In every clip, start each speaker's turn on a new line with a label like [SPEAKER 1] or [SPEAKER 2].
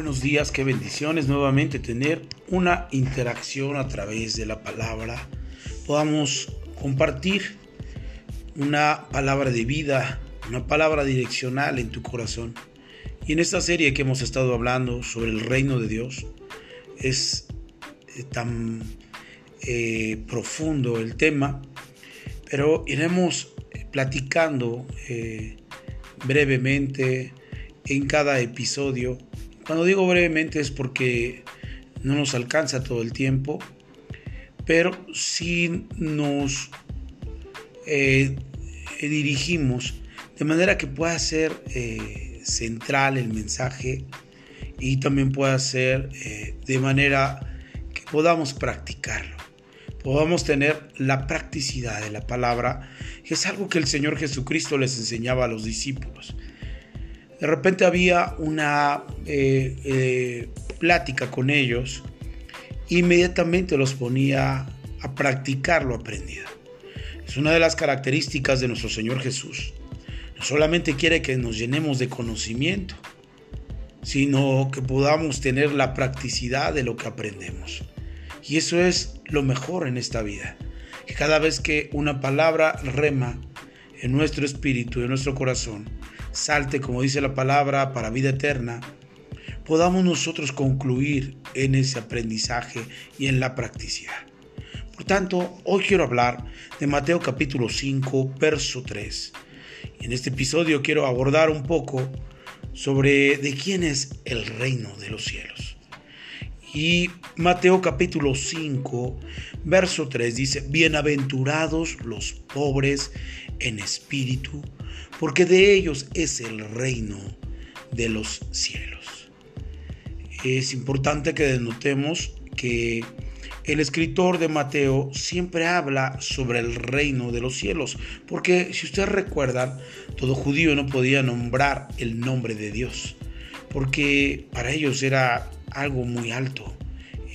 [SPEAKER 1] Buenos días, qué bendiciones nuevamente tener una interacción a través de la palabra. Podamos compartir una palabra de vida, una palabra direccional en tu corazón. Y en esta serie que hemos estado hablando sobre el reino de Dios, es eh, tan eh, profundo el tema, pero iremos platicando eh, brevemente en cada episodio. Cuando digo brevemente es porque no nos alcanza todo el tiempo, pero si nos eh, dirigimos de manera que pueda ser eh, central el mensaje y también pueda ser eh, de manera que podamos practicarlo, podamos tener la practicidad de la palabra, que es algo que el Señor Jesucristo les enseñaba a los discípulos. De repente había una eh, eh, plática con ellos, inmediatamente los ponía a practicar lo aprendido. Es una de las características de nuestro Señor Jesús. No solamente quiere que nos llenemos de conocimiento, sino que podamos tener la practicidad de lo que aprendemos. Y eso es lo mejor en esta vida. Que cada vez que una palabra rema en nuestro espíritu, en nuestro corazón, salte, como dice la palabra, para vida eterna, podamos nosotros concluir en ese aprendizaje y en la practicidad. Por tanto, hoy quiero hablar de Mateo capítulo 5, verso 3. En este episodio quiero abordar un poco sobre de quién es el reino de los cielos. Y Mateo capítulo 5, verso 3 dice, bienaventurados los pobres en espíritu, porque de ellos es el reino de los cielos. Es importante que denotemos que el escritor de Mateo siempre habla sobre el reino de los cielos, porque si ustedes recuerdan, todo judío no podía nombrar el nombre de Dios, porque para ellos era algo muy alto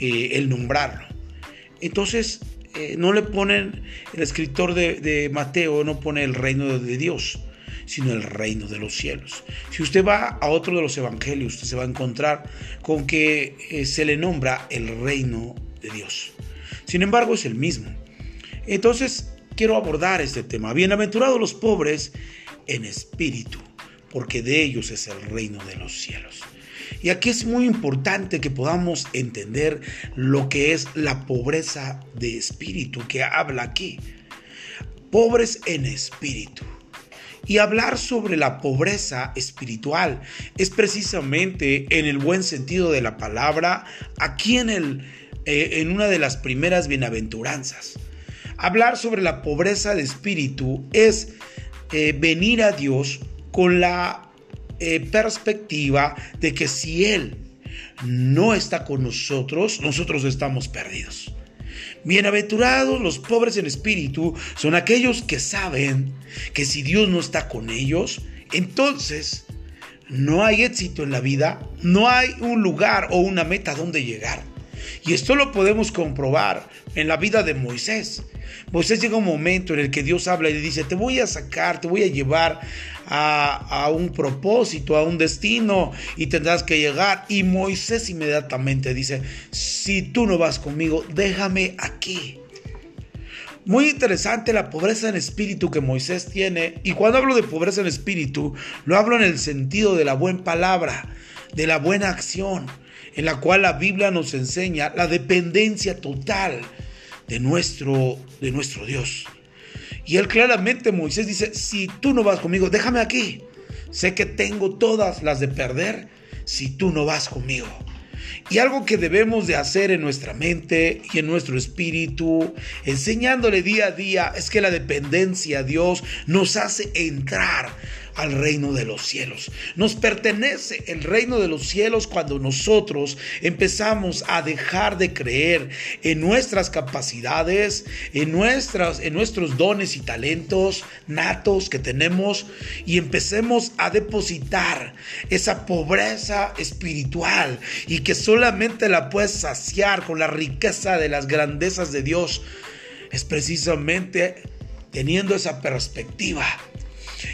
[SPEAKER 1] eh, el nombrarlo. Entonces, eh, no le ponen, el escritor de, de Mateo no pone el reino de Dios, sino el reino de los cielos. Si usted va a otro de los evangelios, usted se va a encontrar con que eh, se le nombra el reino de Dios. Sin embargo, es el mismo. Entonces, quiero abordar este tema. Bienaventurados los pobres en espíritu, porque de ellos es el reino de los cielos. Y aquí es muy importante que podamos entender lo que es la pobreza de espíritu que habla aquí. Pobres en espíritu. Y hablar sobre la pobreza espiritual es precisamente en el buen sentido de la palabra, aquí en, el, eh, en una de las primeras bienaventuranzas. Hablar sobre la pobreza de espíritu es eh, venir a Dios con la eh, perspectiva de que si Él no está con nosotros, nosotros estamos perdidos. Bienaventurados los pobres en espíritu son aquellos que saben que si Dios no está con ellos, entonces no hay éxito en la vida, no hay un lugar o una meta donde llegar. Y esto lo podemos comprobar en la vida de Moisés. Moisés llega un momento en el que Dios habla y le dice, te voy a sacar, te voy a llevar a, un propósito, a un destino y tendrás que llegar. Y Moisés inmediatamente dice, si tú no vas conmigo, déjame aquí. Muy interesante la pobreza en espíritu que Moisés tiene. Y cuando hablo de pobreza en espíritu, lo hablo en el sentido de la buena palabra, de la buena acción, en la cual la Biblia nos enseña la dependencia total de nuestro, de nuestro Dios. Y él claramente, Moisés dice, si tú no vas conmigo, déjame aquí. Sé que tengo todas las de perder si tú no vas conmigo. Y algo que debemos de hacer en nuestra mente y en nuestro espíritu, enseñándole día a día, es que la dependencia a Dios nos hace entrar al reino de los cielos. Nos pertenece el reino de los cielos cuando nosotros empezamos a dejar de creer en nuestras capacidades, en, nuestras, en nuestros dones y talentos natos que tenemos y empecemos a depositar esa pobreza espiritual y que solamente la puedes saciar con la riqueza de las grandezas de Dios. Es precisamente teniendo esa perspectiva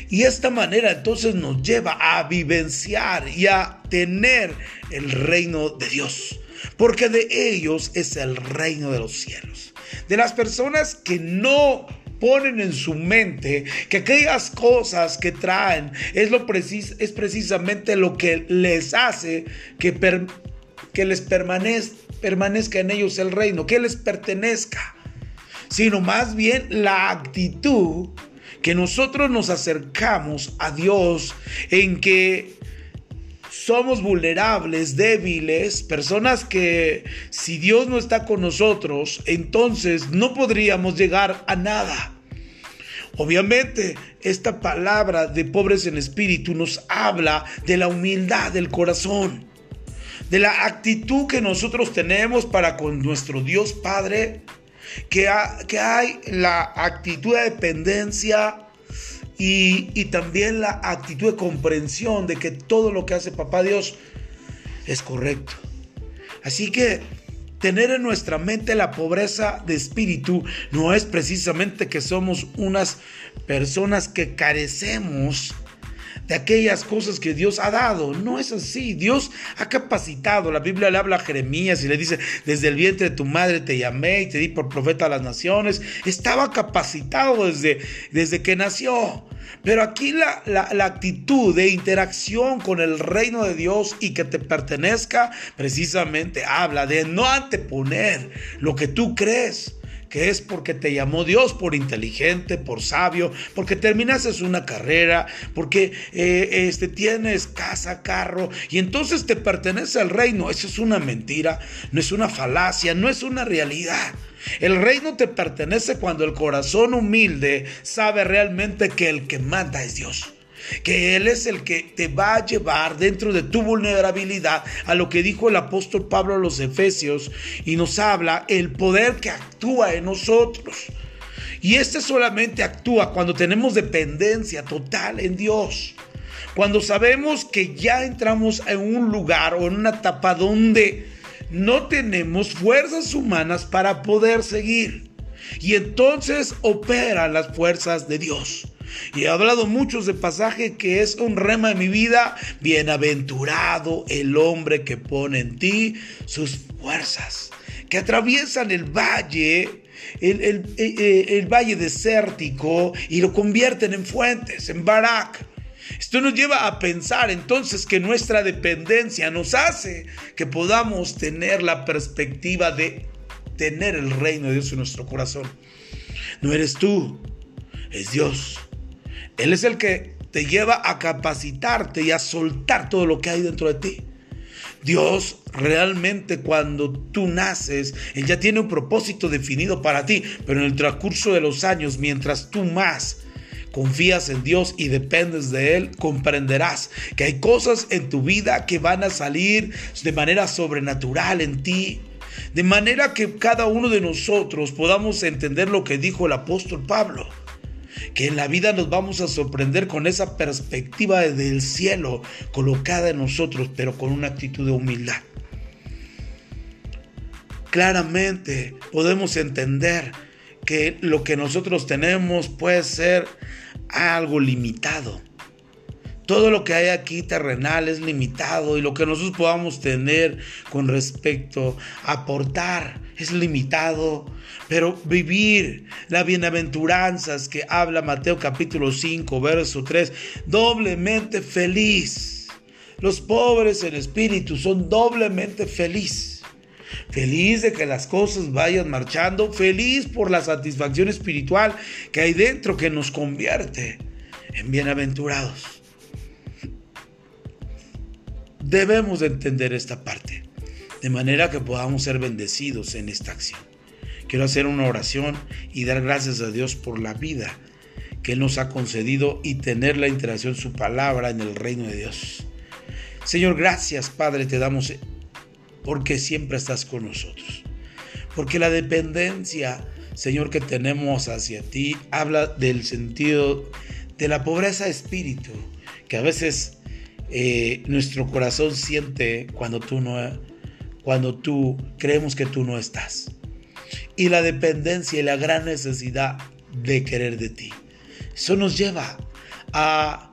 [SPEAKER 1] Y esta manera entonces nos lleva a vivenciar y a tener el reino de Dios. Porque de ellos es el reino de los cielos. De las personas que no ponen en su mente que aquellas cosas que traen es, lo precis es precisamente lo que les hace que, que les permanezca en ellos el reino, que les pertenezca, sino más bien la actitud que nosotros nos acercamos a Dios en que somos vulnerables, débiles, personas que si Dios no está con nosotros, entonces no podríamos llegar a nada. Obviamente, esta palabra de pobres en espíritu nos habla de la humildad del corazón, de la actitud que nosotros tenemos para con nuestro Dios Padre que, hay la actitud de dependencia y, y también la actitud de comprensión de que todo lo que hace papá Dios es correcto. Así que tener en nuestra mente la pobreza de espíritu no es precisamente que somos unas personas que carecemos de aquellas cosas que Dios ha dado. No es así. Dios ha capacitado. La Biblia le habla a Jeremías y le dice, desde el vientre de tu madre te llamé y te di por profeta a las naciones. Estaba capacitado desde, desde que nació. Pero aquí la, la, actitud de interacción con el reino de Dios y que te pertenezca precisamente habla de no anteponer lo que tú crees que es porque te llamó Dios por inteligente, por sabio, porque terminaste una carrera, porque eh, este, tienes casa, carro, y entonces te pertenece al reino. Eso es una mentira, no es una falacia, no es una realidad. El reino te pertenece cuando el corazón humilde sabe realmente que el que manda es Dios que Él es el que te va a llevar dentro de tu vulnerabilidad a lo que dijo el apóstol Pablo a los Efesios y nos habla el poder que actúa en nosotros. Y este solamente actúa cuando tenemos dependencia total en Dios. Cuando sabemos que ya entramos en un lugar o en una etapa donde no tenemos fuerzas humanas para poder seguir. Y entonces operan las fuerzas de Dios. Y he hablado muchos de pasaje que es un rema de mi vida. Bienaventurado el hombre que pone en ti sus fuerzas, que atraviesan el valle, el, el, el, valle desértico y lo convierten en fuentes, en barak. Esto nos lleva a pensar entonces que nuestra dependencia nos hace que podamos tener la perspectiva de tener el reino de Dios en nuestro corazón. No eres tú, es Dios. Él es el que te lleva a capacitarte y a soltar todo lo que hay dentro de ti. Dios realmente cuando tú naces, Él ya tiene un propósito definido para ti, pero en el transcurso de los años, mientras tú más confías en Dios y dependes de Él, comprenderás que hay cosas en tu vida que van a salir de manera sobrenatural en ti. De manera que cada uno de nosotros podamos entender lo que dijo el apóstol Pablo que en la vida nos vamos a sorprender con esa perspectiva del cielo colocada en nosotros, pero con una actitud de humildad. Claramente podemos entender que lo que nosotros tenemos puede ser algo limitado. Todo lo que hay aquí terrenal es limitado y lo que nosotros podamos tener con respecto a aportar es limitado. Pero vivir las bienaventuranzas que habla Mateo capítulo 5, verso 3, doblemente feliz. Los pobres en espíritu son doblemente feliz. Feliz de que las cosas vayan marchando, feliz por la satisfacción espiritual que hay dentro que nos convierte en bienaventurados. Debemos entender esta parte, de manera que podamos ser bendecidos en esta acción. Quiero hacer una oración y dar gracias a Dios por la vida que Él nos ha concedido y tener la interacción, su palabra en el reino de Dios. Señor, gracias Padre te damos porque siempre estás con nosotros. Porque la dependencia, Señor, que tenemos hacia ti habla del sentido de la pobreza de espíritu, que a veces eh, nuestro corazón siente cuando tú no, cuando tú creemos que tú no estás y la dependencia y la gran necesidad de querer de ti. Eso nos lleva a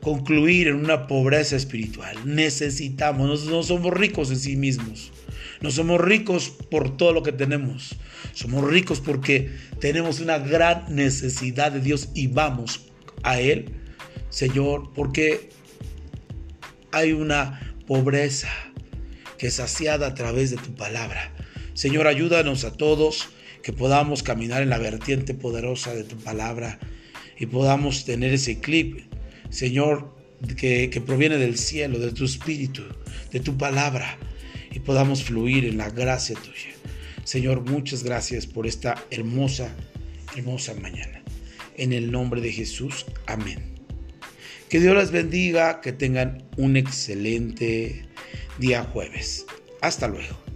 [SPEAKER 1] concluir en una pobreza espiritual. Necesitamos, no, somos ricos en sí mismos. No somos ricos por todo lo que tenemos. Somos ricos porque tenemos una gran necesidad de Dios y vamos a Él, Señor, porque hay una pobreza que es saciada a través de tu palabra. Señor, ayúdanos a todos que podamos caminar en la vertiente poderosa de tu palabra y podamos tener ese clip, Señor, que, que proviene del cielo, de tu espíritu, de tu palabra, y podamos fluir en la gracia tuya. Señor, muchas gracias por esta hermosa, hermosa mañana. En el nombre de Jesús, amén. Que Dios les bendiga, que tengan un excelente día jueves. Hasta luego.